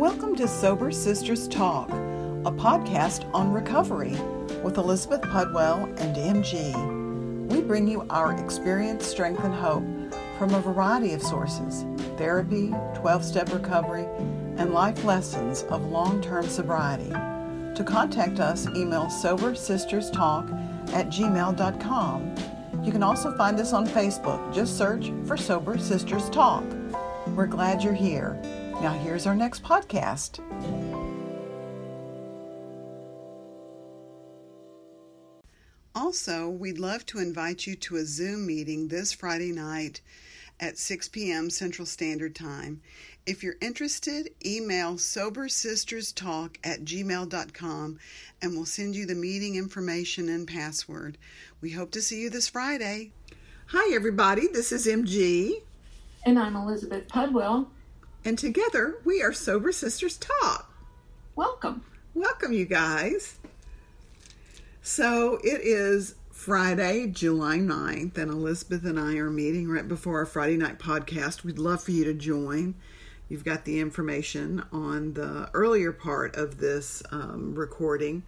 Welcome to Sober Sisters Talk, a podcast on recovery with Elizabeth Pudwell and MG. We bring you our experience, strength, and hope from a variety of sources therapy, 12 step recovery, and life lessons of long term sobriety. To contact us, email sobersisterstalk at gmail.com. You can also find us on Facebook. Just search for Sober Sisters Talk. We're glad you're here. Now, here's our next podcast. Also, we'd love to invite you to a Zoom meeting this Friday night at 6 p.m. Central Standard Time. If you're interested, email sobersisterstalk at gmail.com and we'll send you the meeting information and password. We hope to see you this Friday. Hi, everybody. This is MG. And I'm Elizabeth Pudwell. And together we are Sober Sisters Talk. Welcome. Welcome, you guys. So it is Friday, July 9th, and Elizabeth and I are meeting right before our Friday night podcast. We'd love for you to join. You've got the information on the earlier part of this um, recording.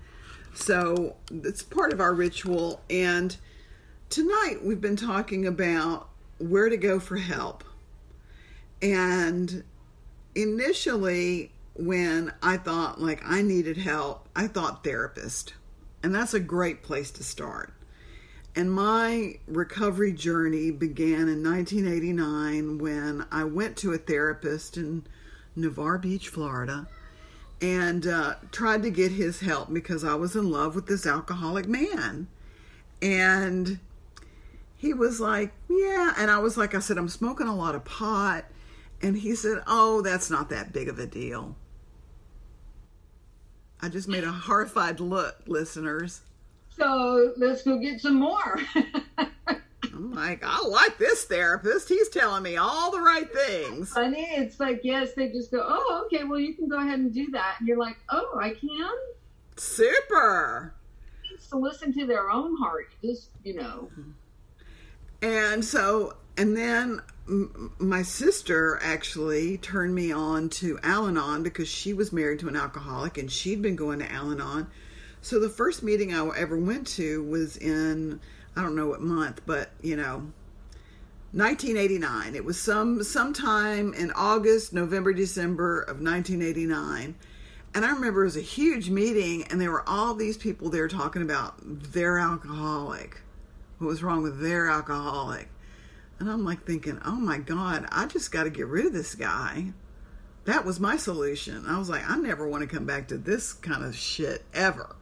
So it's part of our ritual. And tonight we've been talking about where to go for help. And initially, when I thought like I needed help, I thought therapist. And that's a great place to start. And my recovery journey began in 1989 when I went to a therapist in Navarre Beach, Florida, and uh, tried to get his help because I was in love with this alcoholic man. And he was like, Yeah. And I was like, I said, I'm smoking a lot of pot. And he said, Oh, that's not that big of a deal. I just made a horrified look, listeners. So let's go get some more. I'm like, I like this therapist. He's telling me all the right things. Funny, it's like, yes, they just go, oh, okay, well, you can go ahead and do that. And you're like, oh, I can? Super. To listen to their own heart, just, you know. And so, and then my sister actually turned me on to Al Anon because she was married to an alcoholic and she'd been going to Al Anon so the first meeting I ever went to was in I don't know what month, but you know, 1989. It was some sometime in August, November, December of 1989. And I remember it was a huge meeting, and there were all these people there talking about their alcoholic, what was wrong with their alcoholic. And I'm like thinking, oh my God, I just got to get rid of this guy. That was my solution. I was like, I never want to come back to this kind of shit ever.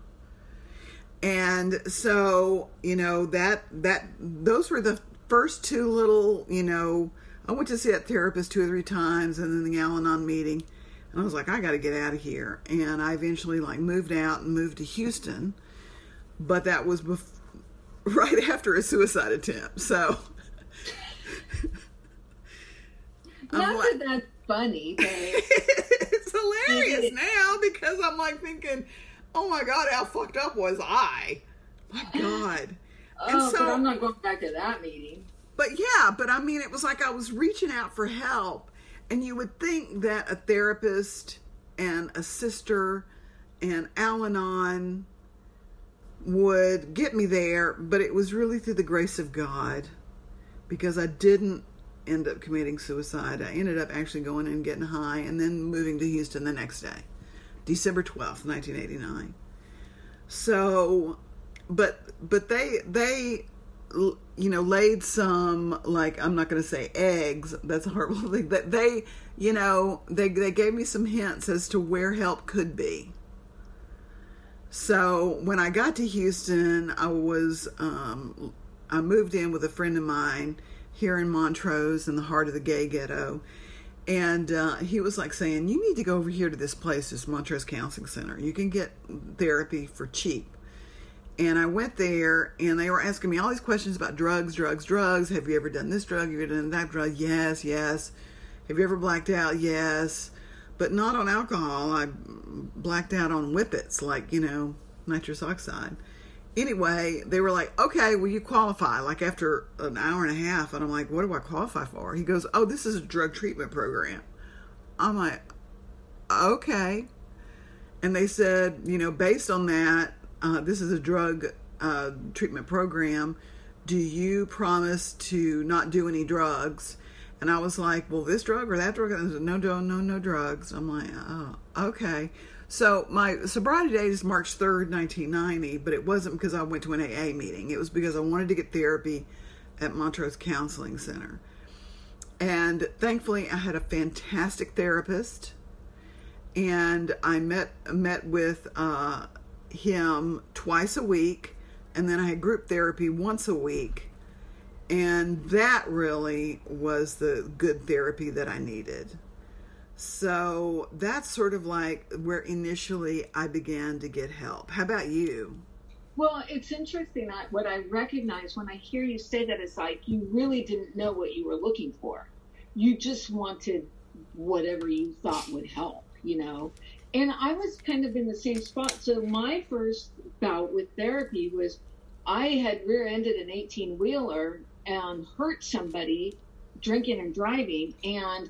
And so you know that that those were the first two little you know i went to see that therapist two or three times and then the al-anon meeting. And i was like i got to get out of here. And i eventually like moved out and moved to houston. But that was bef- right after a suicide attempt. So not like, that that's funny but it's hilarious now because i'm like thinking oh my god, how fucked up was I? My god. oh, so, but I'm not going back to that meeting. But yeah, but I mean, it was like I was reaching out for help, and you would think that a therapist and a sister and Al Anon would get me there, but it was really through the grace of God because I didn't end up committing suicide. I ended up actually going and getting high and then moving to Houston the next day. December 12th, 1989. So, but but they they you know laid some like I'm not going to say eggs. That's a horrible thing. That they you know they they gave me some hints as to where help could be. So when I got to Houston, I was um, I moved in with a friend of mine here in Montrose in the heart of the gay ghetto and uh, he was like saying, "You need to go over here to this place, this Montrose Counseling Center. You can get therapy for cheap." And I went there, and they were asking me all these questions about drugs, drugs, drugs. Have you ever done this drug? Have you ever done that drug? Yes, yes. Have you ever blacked out? Yes, but not on alcohol. I blacked out on whippets, like you know, nitrous oxide anyway, they were like, okay, well, you qualify. Like after an hour and a half, and I'm like, what do I qualify for? He goes, oh, this is a drug treatment program. I'm like, okay. And they said, you know, based on that, uh, this is a drug uh, treatment program. Do you promise to not do any drugs? And I was like, well, this drug or that drug? And said, no, no, no, no drugs. I'm like, oh, okay. So my sobriety date is March 3rd, 1990, but it wasn't because I went to an AA meeting. It was because I wanted to get therapy at Montrose Counseling Center. And thankfully, I had a fantastic therapist, and I met met with uh, him twice a week, and then I had group therapy once a week, and that really was the good therapy that I needed. So that's sort of like where initially I began to get help. How about you? Well, it's interesting what I recognize when I hear you say that is like you really didn't know what you were looking for. You just wanted whatever you thought would help, you know. And I was kind of in the same spot. So my first bout with therapy was I had rear-ended an 18-wheeler and hurt somebody drinking and driving and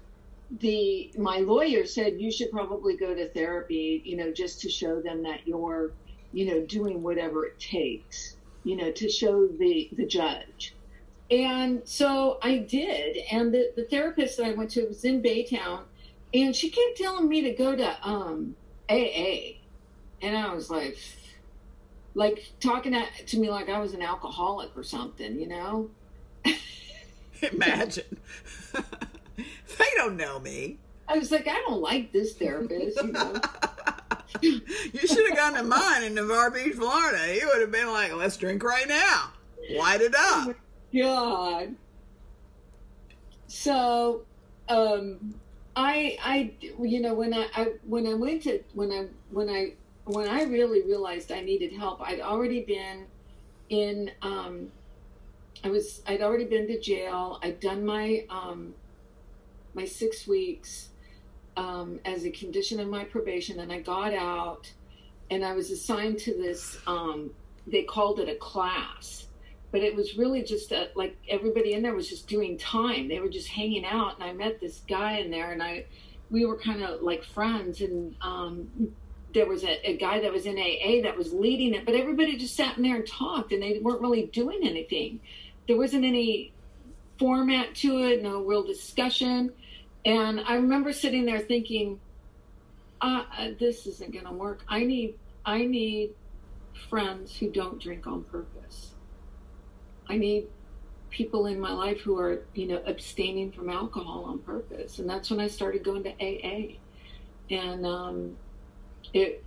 the my lawyer said you should probably go to therapy, you know, just to show them that you're you know, doing whatever it takes, you know, to show the, the judge. And so I did. And the, the therapist that I went to was in Baytown, and she kept telling me to go to um, AA. And I was like, like talking to me like I was an alcoholic or something, you know? Imagine. they don't know me. I was like, I don't like this therapist, you know? you should have gone to mine in Navarre Beach, Florida. He would have been like, let's drink right now. Light it up. Oh God. So, um, I, I, you know, when I, I, when I went to, when I, when I, when I really realized I needed help, I'd already been in, um, I was, I'd already been to jail. I'd done my, um, my six weeks um, as a condition of my probation, and I got out, and I was assigned to this. Um, they called it a class, but it was really just a, like everybody in there was just doing time. They were just hanging out, and I met this guy in there, and I, we were kind of like friends, and um, there was a, a, guy that was in AA that was leading it, but everybody just sat in there and talked, and they weren't really doing anything. There wasn't any format to it, no real discussion. And I remember sitting there thinking, uh, uh this isn't going to work. I need, I need friends who don't drink on purpose. I need people in my life who are, you know, abstaining from alcohol on purpose. And that's when I started going to AA. And um, it,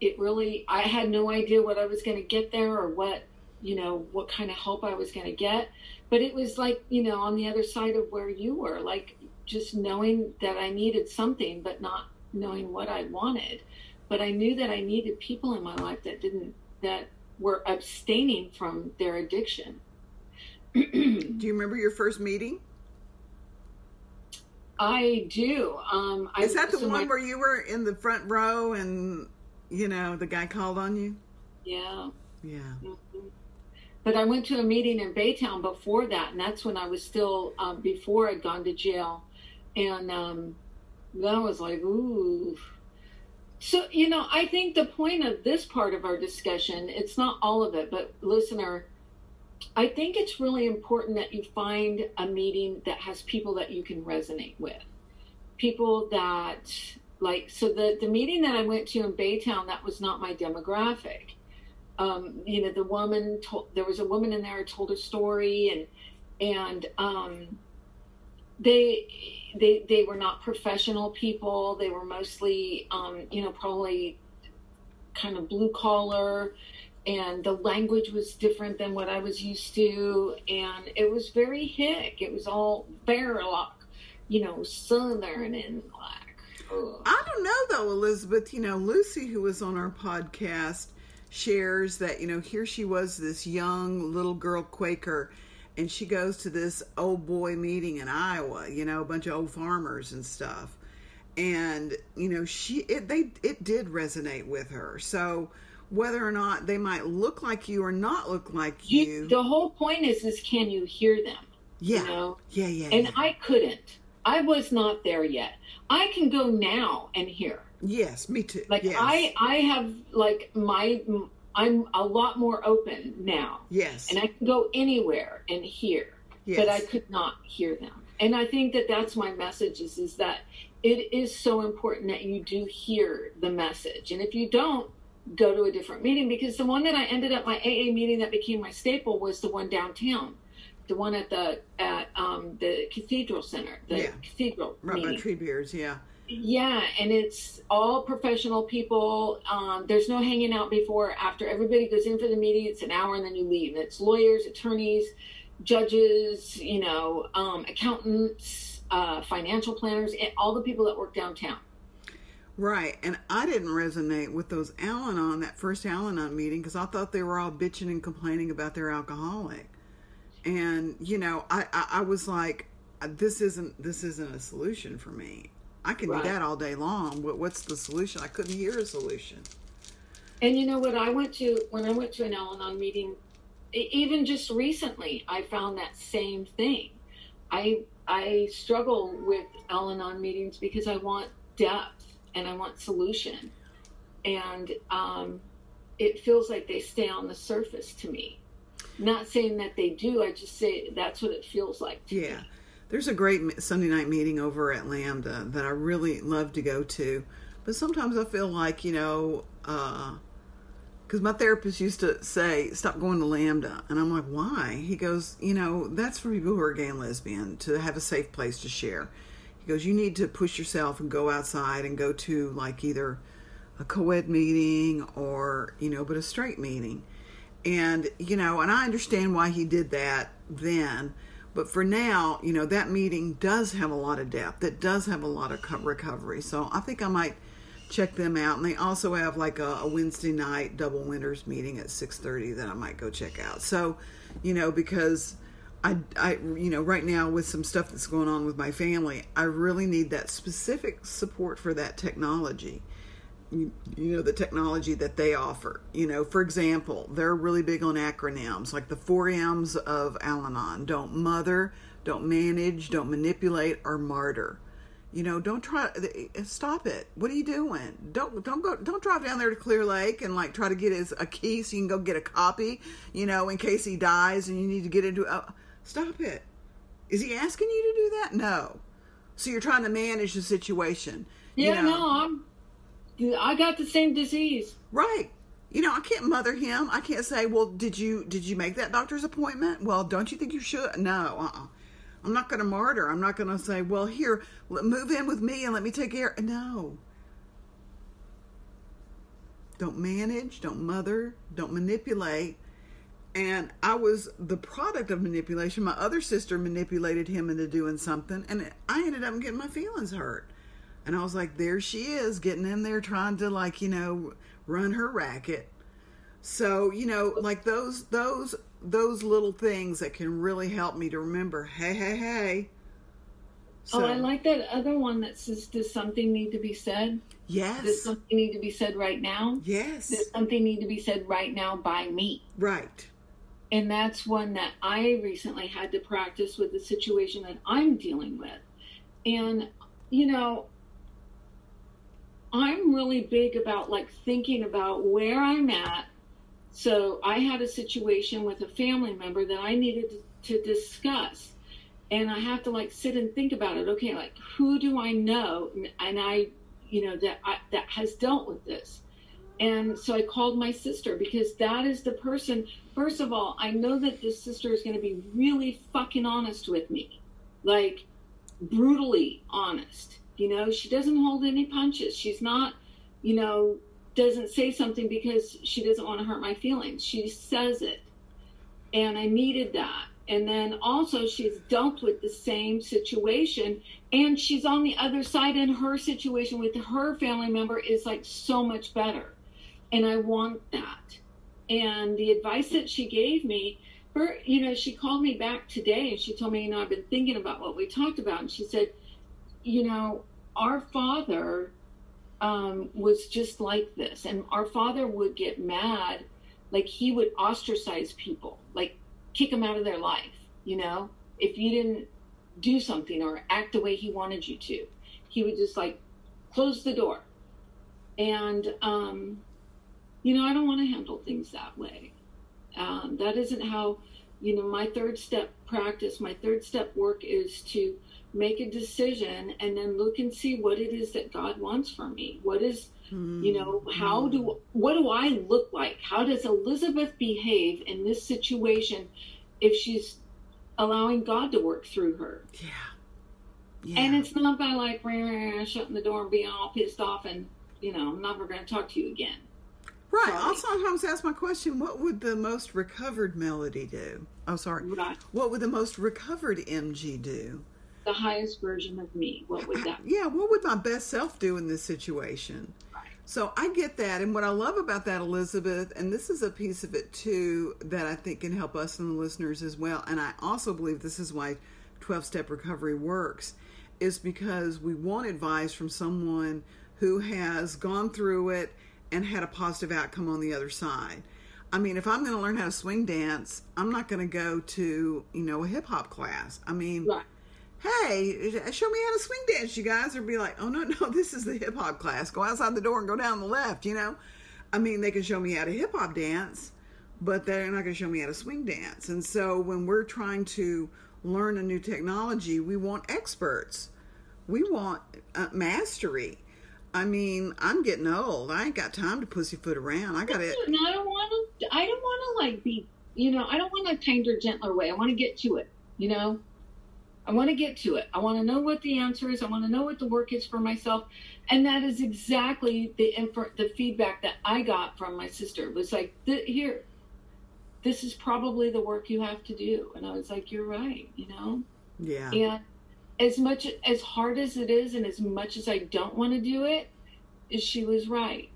it really, I had no idea what I was going to get there or what, you know, what kind of help I was going to get. But it was like, you know, on the other side of where you were, like just knowing that I needed something, but not knowing what I wanted. But I knew that I needed people in my life that didn't, that were abstaining from their addiction. do you remember your first meeting? I do. Um, Is that the so one my, where you were in the front row and, you know, the guy called on you? Yeah. Yeah. Mm-hmm. But I went to a meeting in Baytown before that, and that's when I was still, um, before I'd gone to jail and um, that was like, ooh. So, you know, I think the point of this part of our discussion, it's not all of it, but listener, I think it's really important that you find a meeting that has people that you can resonate with. People that, like, so the, the meeting that I went to in Baytown, that was not my demographic. Um, you know, the woman told, there was a woman in there told a story and, and, um, they they they were not professional people. They were mostly, um, you know, probably kind of blue collar, and the language was different than what I was used to, and it was very hick. It was all very like, you know, southern and. Ugh. I don't know though, Elizabeth. You know, Lucy, who was on our podcast, shares that you know here she was, this young little girl Quaker and she goes to this old boy meeting in Iowa, you know, a bunch of old farmers and stuff. And, you know, she it they it did resonate with her. So whether or not they might look like you or not look like you, you the whole point is is can you hear them? Yeah. You know? Yeah, yeah. And yeah. I couldn't. I was not there yet. I can go now and hear. Yes, me too. Like yes. I, I have like my, I'm a lot more open now. Yes. And I can go anywhere and hear, yes. but I could not hear them. And I think that that's my message is, is that it is so important that you do hear the message. And if you don't, go to a different meeting because the one that I ended up my AA meeting that became my staple was the one downtown the one at the at um, the cathedral center, the Yeah. cathedral right by meeting. Treebeards, yeah. Yeah, and it's all professional people. Um, there's no hanging out before, after. Everybody goes in for the meeting. It's an hour, and then you leave. It's lawyers, attorneys, judges, you know, um, accountants, uh, financial planners, and all the people that work downtown. Right, and I didn't resonate with those Al-Anon that first Al-Anon meeting because I thought they were all bitching and complaining about their alcoholic, and you know, I, I I was like, this isn't this isn't a solution for me. I can Right. do that all day long. What what's the solution? I couldn't hear a solution. And you know what? I went to when I went to an Al-Anon meeting, even just recently, I found that same thing. I I struggle with Al-Anon meetings because I want depth and I want solution, and um, it feels like they stay on the surface to me. Not saying that they do. I just say that's what it feels like. To Yeah. Me. There's a great Sunday night meeting over at Lambda that I really love to go to. But sometimes I feel like, you know, uh, because my therapist used to say, stop going to Lambda. And I'm like, why? He goes, you know, that's for people who are gay and lesbian to have a safe place to share. He goes, you need to push yourself and go outside and go to like either a co ed meeting or, you know, but a straight meeting. And, you know, and I understand why he did that then. But for now, you know, that meeting does have a lot of depth. It does have a lot of co- recovery. So I think I might check them out. And they also have like a, a Wednesday night double winners meeting at 6.30 that I might go check out. So, you know, because I, I, you know, right now with some stuff that's going on with my family, I really need that specific support for that technology you, you know the technology that they offer. You know for example they're really big on acronyms like the four m's of al-anon. Don't mother don't manage don't manipulate or martyr. You know don't try stop it. What are you doing? Don't don't go don't drive down there to clear lake and like try to get his a key so you can go get a copy you know in case he dies and you need to get into uh, stop it. Is he asking you to do that? No. So you're trying to manage the situation you Yeah, know? no, I'm. I got the same disease. Right. You know, I can't mother him. I can't say, "Well, did you did you make that doctor's appointment?" Well, don't you think you should? No. Uh-uh. I'm not going to martyr. I'm not going to say, "Well, here, move in with me and let me take care." No. Don't manage, don't mother, don't manipulate. And I was the product of manipulation. My other sister manipulated him into doing something, and I ended up getting my feelings hurt. And I was like, there she is, getting in there trying to like, you know, run her racket. So, you know, like those those those little things that can really help me to remember, hey, hey, hey. oh, I like that other one that says, "Does something need to be said? Yes. Does something need to be said right now? Yes. Does something need to be said right now by me?" Right. And that's one that I recently had to practice with the situation that I'm dealing with. And, you know, I'm really big about like thinking about where I'm at. So I had a situation with a family member that I needed to discuss. And I have to like sit and think about it. Okay, like who do I know? And I, you know, that I, that has dealt with this. And so I called my sister because that is the person. First of all, I know that this sister is going to be really fucking honest with me, like brutally honest. You know, she doesn't hold any punches. She's not, you know, doesn't say something because she doesn't want to hurt my feelings. She says it. And I needed that. And then also, she's dealt with the same situation, and she's on the other side, and her situation with her family member is like so much better. And I want that. And the advice that she gave me, her, you know, she called me back today and she told me, you know, I've been thinking about what we talked about. And she said, you know, our father um, was just like this. And our father would get mad, like he would ostracize people, like kick them out of their life, you know, if you didn't do something or act the way he wanted you to. He would just like close the door. And, um, you know, I don't want to handle things that way. Um, that isn't how, you know, my third step practice, my third step work is to make a decision and then look and see what it is that God wants from me. What is, mm. you know, how do, what do I look like? How does Elizabeth behave in this situation if she's allowing God to work through her? Yeah. yeah. And it's not by like shutting the door and being all pissed off and, you know, I'm never going to talk to you again. Right. Sorry. I'll sometimes ask my question: What would the most recovered melody do? Oh, sorry. Right. What would the most recovered MG do? The highest version of me. What would that? Yeah, what would my best self do in this situation? Right. So I get that, and what I love about that, Elizabeth, and this is a piece of it too that I think can help us and the listeners as well. And I also believe this is why 12 step recovery works, is because we want advice from someone who has gone through it and had a positive outcome on the other side. I mean, if I'm going to learn how to swing dance, I'm not going to go to, you know, a hip hop class. I mean, right hey, show me how to swing dance, you guys, or be like, oh, no, no, this is the hip hop class. Go outside the door and go down the left, you know? I mean, they can show me how to hip hop dance, but they're not going to show me how to swing dance. And so when we're trying to learn a new technology, we want experts, we want uh, mastery. I mean, I'm getting old. I ain't got time to pussyfoot around. I got it. I don't want to. I don't want to like be. You know, I don't want a kinder, gentler way. I want to get to it. You know. I want to get to it. I want to know what the answer is. I want to know what the work is for myself. And that is exactly the inf- the feedback that I got from my sister. It was like, here, this is probably the work you have to do. And I was like, you're right, you know? Yeah. And as much as hard as it is, and as much as I don't want to do it, she was right.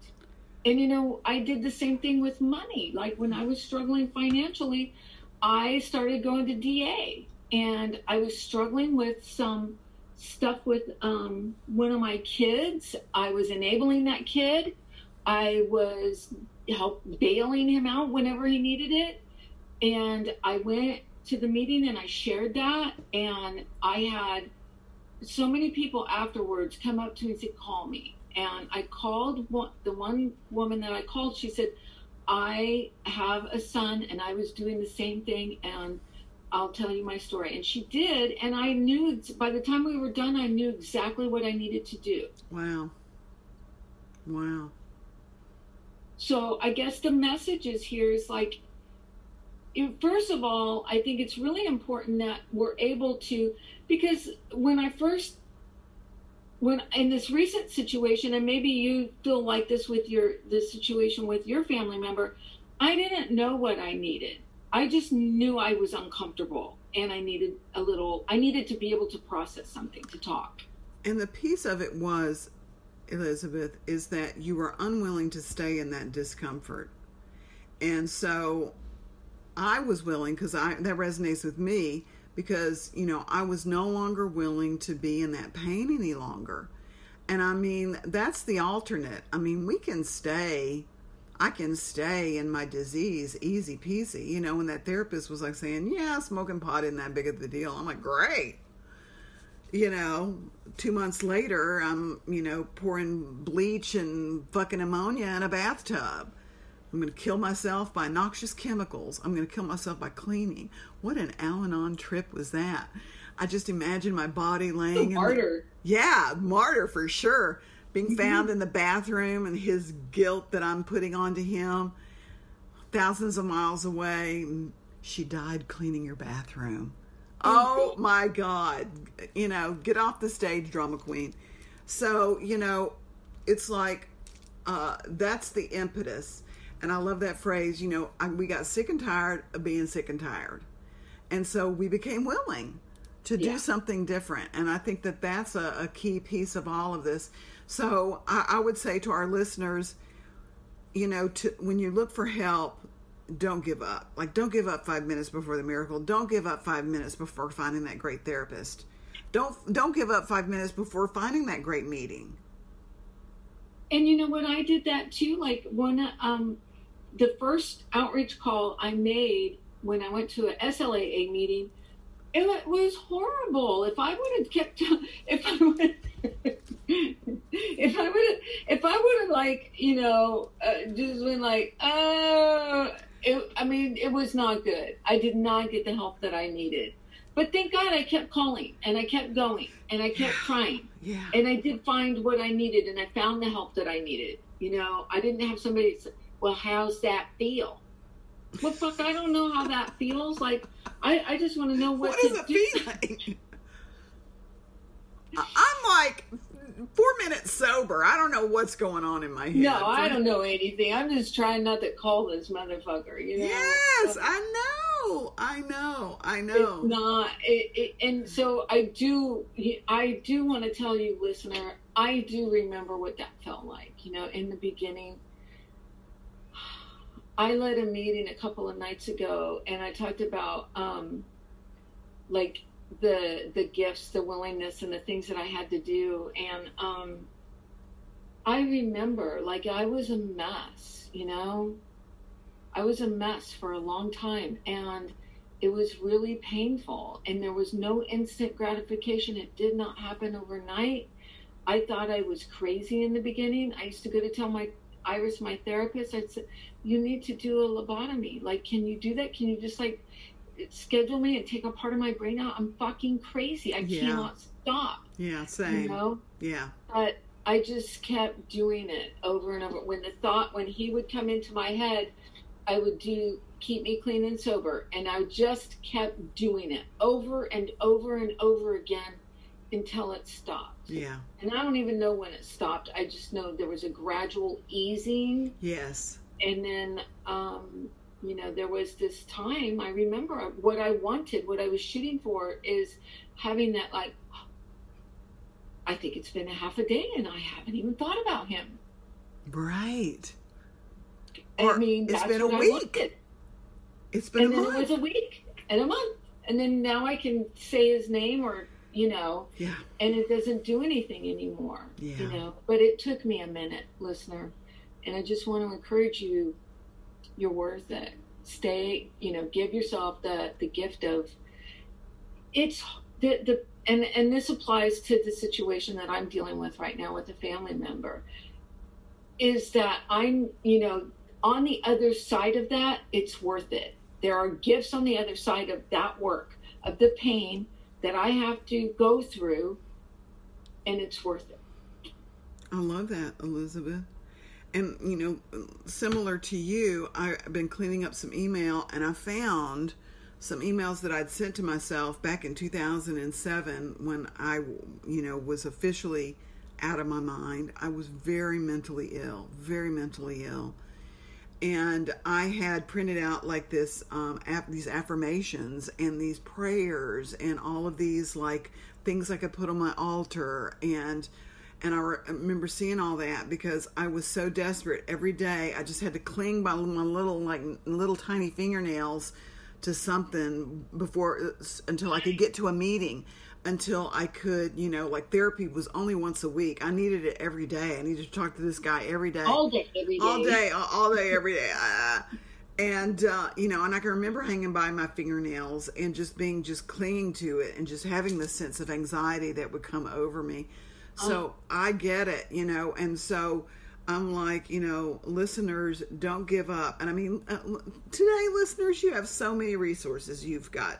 And you know, I did the same thing with money. Like when I was struggling financially, I started going to DA and I was struggling with some stuff with um, one of my kids. I was enabling that kid. I was help bailing him out whenever he needed it. And I went to the meeting and I shared that. And I had so many people afterwards come up to me and say, call me. And I called one, the one woman that I called. She said, I have a son and I was doing the same thing. And I'll tell you my story. And she did. And I knew by the time we were done, I knew exactly what I needed to do. Wow. Wow. So I guess the message is here is like, first of all, I think it's really important that we're able to, because when I first, when in this recent situation, and maybe you feel like this with your, this situation with your family member, I didn't know what I needed. I just knew I was uncomfortable and I needed a little, I needed to be able to process something, to talk. And the piece of it was, Elizabeth, is that you were unwilling to stay in that discomfort. And so I was willing because I that resonates with me because you know I was no longer willing to be in that pain any longer. And I mean that's the alternate. I mean we can stay I can stay in my disease easy peasy. You know, when that therapist was like saying, Yeah, smoking pot isn't that big of the deal. I'm like, Great. You know, two months later, I'm, you know, pouring bleach and fucking ammonia in a bathtub. I'm going to kill myself by noxious chemicals. I'm going to kill myself by cleaning. What an Al Anon trip was that? I just imagine my body laying. martyr. The, yeah, martyr for sure being mm-hmm. found in the bathroom and his guilt that I'm putting onto him. Thousands of miles away, she died cleaning your bathroom. Oh my God. You know, get off the stage, drama queen. So, you know, it's like uh, that's the impetus. And I love that phrase, you know, I, we got sick and tired of being sick and tired. And so we became willing to do yeah. something different. And I think that that's a, a key piece of all of this so I, I would say to our listeners, you know, to, when you look for help, don't give up. Like, don't give up five minutes before the miracle. Don't give up five minutes before finding that great therapist. Don't don't give up five minutes before finding that great meeting. And you know what? I did that too. Like one, um, the first outreach call I made when I went to a SLAA meeting, it was horrible. If I would have kept, if I would, if I would, have if I would have like, you know, uh, just been like, uh, it, I mean, it was not good. I did not get the help that I needed. But thank God I kept calling and I kept going and I kept trying. Yeah. And I did find what I needed and I found the help that I needed. You know, I didn't have somebody say, well, how's that feel? Well, fuck, I don't know how that feels. Like, I, I just want to know what, what is it do. feeling? I- I'm like four minutes sober. I don't know what's going on in my head. No, I don't know anything. I'm just trying not to call this motherfucker. You know. Yes, I know. I know. I know. It's not. It, it, and so I do. I do want to tell you, listener. I do remember what that felt like. You know, in the beginning. I led a meeting a couple of nights ago, and I talked about um, like the the gifts, the willingness, and the things that I had to do. And um, I remember, like, I was a mess. You know, I was a mess for a long time, and it was really painful. And there was no instant gratification. It did not happen overnight. I thought I was crazy in the beginning. I used to go to tell my Iris, my therapist, I'd say, "You need to do a lobotomy. Like, can you do that? Can you just like schedule me and take a part of my brain out? I'm fucking crazy. I Yeah. cannot stop." Yeah, You same. know. Yeah. But I just kept doing it over and over. When the thought, when he would come into my head, I would do keep me clean and sober, and I just kept doing it over and over and over again until it stopped. Yeah. And I don't even know when it stopped. I just know there was a gradual easing, Yes. and then, um, you know, there was this time. I remember what I wanted, what I was shooting for, is having that like. I think it's been a half a day, and I haven't even thought about him. Right. I Or mean, it's been a week. It's been and a then month. it was a week and a month, and then now I can say his name or you know, yeah. and it doesn't do anything anymore. Yeah. You know, but it took me a minute, listener, and I just want to encourage you. You're worth it. Stay. You know, give yourself the the gift of. It's the the and and this applies to the situation that I'm dealing with right now with a family member. Is that I'm you know on the other side of that, it's worth it. There are gifts on the other side of that work, of the pain that I have to go through, and it's worth it. I love that, Elizabeth. And, you know, similar to you, I've been cleaning up some email and I found some emails that I'd sent to myself back in 2007 when I, you know, was officially out of my mind. I was very mentally ill, very mentally ill. And I had printed out like this, um, app, these affirmations and these prayers and all of these like things I could put on my altar and and I re- I remember seeing all that because I was so desperate every day. I just had to cling by my little like little tiny fingernails to something before until I could get to a meeting. Until I could, you know, like therapy was only once a week. I needed it every day. I needed to talk to this guy every day, All day, every day. all day, all- day, every day. Ah. and uh, you know, and I can remember hanging by my fingernails and just being just clinging to it and just having this sense of anxiety that would come over me. So I get it, you know, and so I'm like, you know, listeners, don't give up. And I mean, uh, today, listeners, you have so many resources. You've got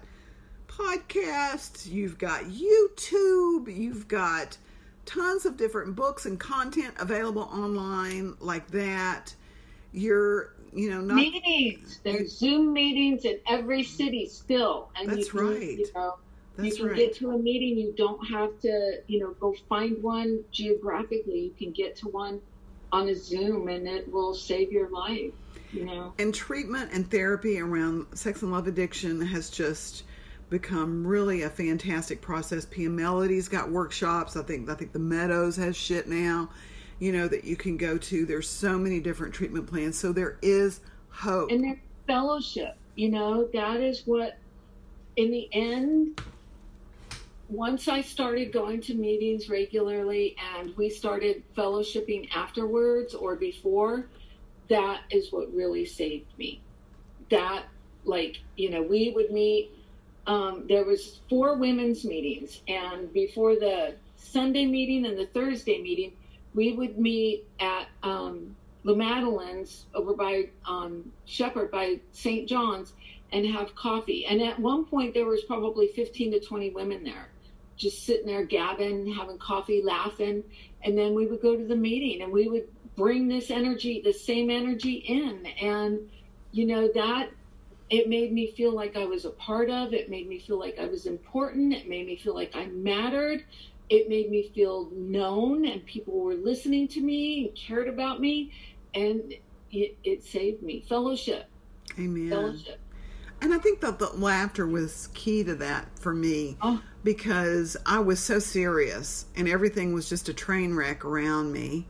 podcasts, you've got YouTube, you've got tons of different books and content available online like that. You're, you know, not meetings. There's Zoom meetings in every city still, and That's you can, right. You know, that's you can right. get to a meeting. You don't have to, you know, go find one geographically. You can get to one on a Zoom, and it will save your life. You know. and treatment and therapy around sex and love addiction has just become really a fantastic process. Pia Mellody's got workshops. I think I think the Meadows has shit now, you know, that you can go to. There's so many different treatment plans. So there is hope. and their fellowship you know that is what in the end once i started going to meetings regularly and we started fellowshipping afterwards or before that is what really saved me that like you know we would meet um, there was four women's meetings, and before the Sunday meeting and the Thursday meeting, we would meet at um, La Madeleine's over by um, Shepherd by St. John's and have coffee. And at one point, there was probably 15 to 20 women there, just sitting there gabbing, having coffee, laughing. And then we would go to the meeting and we would bring this energy, the same energy in. And, you know, that it made me feel like I was a part of, it made me feel like I was important, it made me feel like I mattered. It made me feel known and people were listening to me and cared about me. And it, it saved me. Fellowship. Amen. Fellowship. And I think that the laughter was key to that for me Oh. because I was so serious and everything was just a train wreck around me.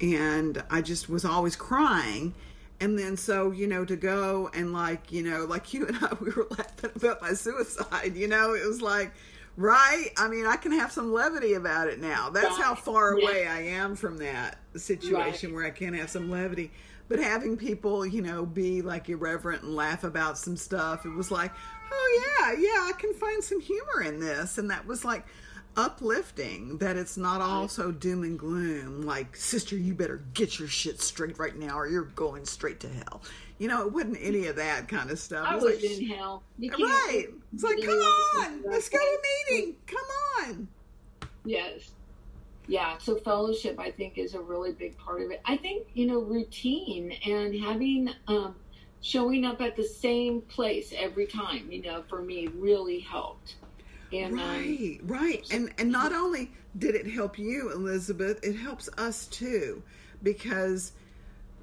And I just was always crying. And then, so, you know, to go and like, you know, like you and I, we were laughing about my suicide, you know, it was like, right? I mean, I can have some levity about it now. That's how Right. far Yeah. away I am from that situation where I can't have some levity. But having people, you know, be like irreverent and laugh about some stuff, it was like, oh yeah, yeah, I can find some humor in this, and that was like uplifting. That it's not all so doom and gloom. Like, sister, you better get your shit straight right now, or you're going straight to hell. You know, it wasn't any of that kind of stuff. I It was like, in hell. Right? It's like, come on, let's go to a meeting. Come on. Yes. Yeah, so fellowship I think is a really big part of it. I think, you know, routine and having um showing up at the same place every time, you know, for me really helped. And um, right, right. And and not only did it help you, Elizabeth, it helps us too, because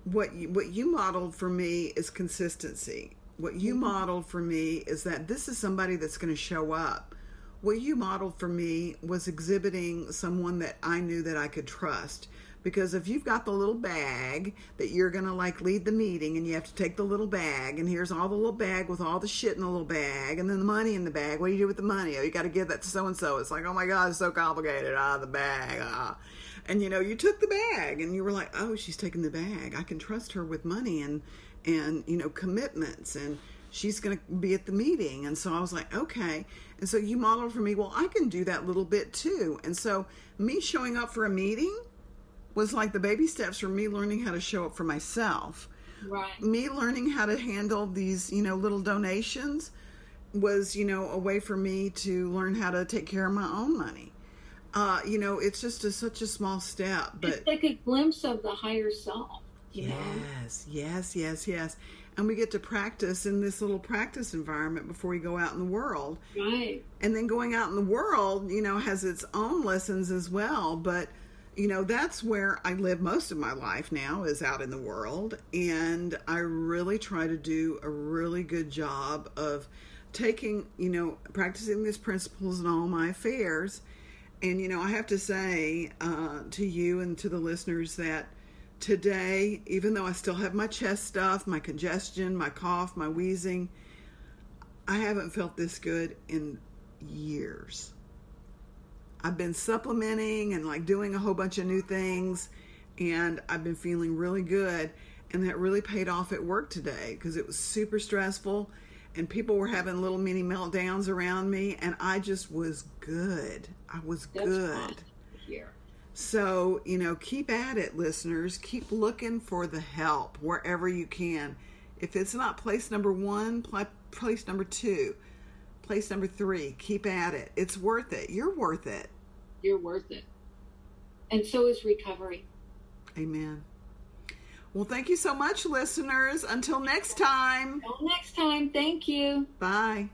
what you, what you modeled for me is consistency. What you modeled for me is that this is somebody that's going to show up. What you modeled for me was exhibiting someone that I knew that I could trust. Because if you've got the little bag that you're going to like lead the meeting and you have to take the little bag and here's all the little bag with all the shit in the little bag and then the money in the bag. What do you do with the money? Oh, you got to give that to so and so. It's like, oh my God, it's so complicated. Ah, the bag. Ah. And you know, you took the bag and you were like, oh, she's taking the bag. I can trust her with money and, and, you know, commitments and she's going to be at the meeting. And so I was like, okay. And so you modeled for me, well, I can do that little bit too. And so me showing up for a meeting was like the baby steps for me learning how to show up for myself. right. Me learning how to handle these, you know, little donations was, you know, a way for me to learn how to take care of my own money. Uh, you know, it's just a, such a small step, but it's like a glimpse of the higher self, you know. Yes, yes, yes, yes. And we get to practice in this little practice environment before we go out in the world. Right. And then going out in the world, you know, has its own lessons as well. But, you know, that's where I live most of my life now is out in the world. And I really try to do a really good job of taking, you know, practicing these principles in all my affairs. And, you know, I have to say uh, to you and to the listeners that today, even though I still have my chest stuff, my congestion, my cough, my wheezing, I haven't felt this good in years. I've been supplementing and like doing a whole bunch of new things, and I've been feeling really good. And that really paid off at work today because it was super stressful, and people were having little mini meltdowns around me, and I just was good. I was That's good. to. So, you know, keep at it, listeners. Keep looking for the help wherever you can. If it's not place number one, pla- place number two, place number three, keep at it. It's worth it. You're worth it. You're worth it. And so is recovery. Amen. Well, thank you so much, listeners. Until next time. Until next time, thank you. Bye.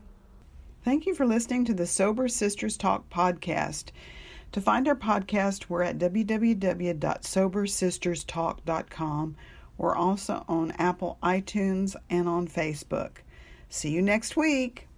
Thank you for listening to the Sober Sisters Talk podcast. To find our podcast, we're at www.sobersisterstalk.com. We're also on Apple iTunes and on Facebook. See you next week.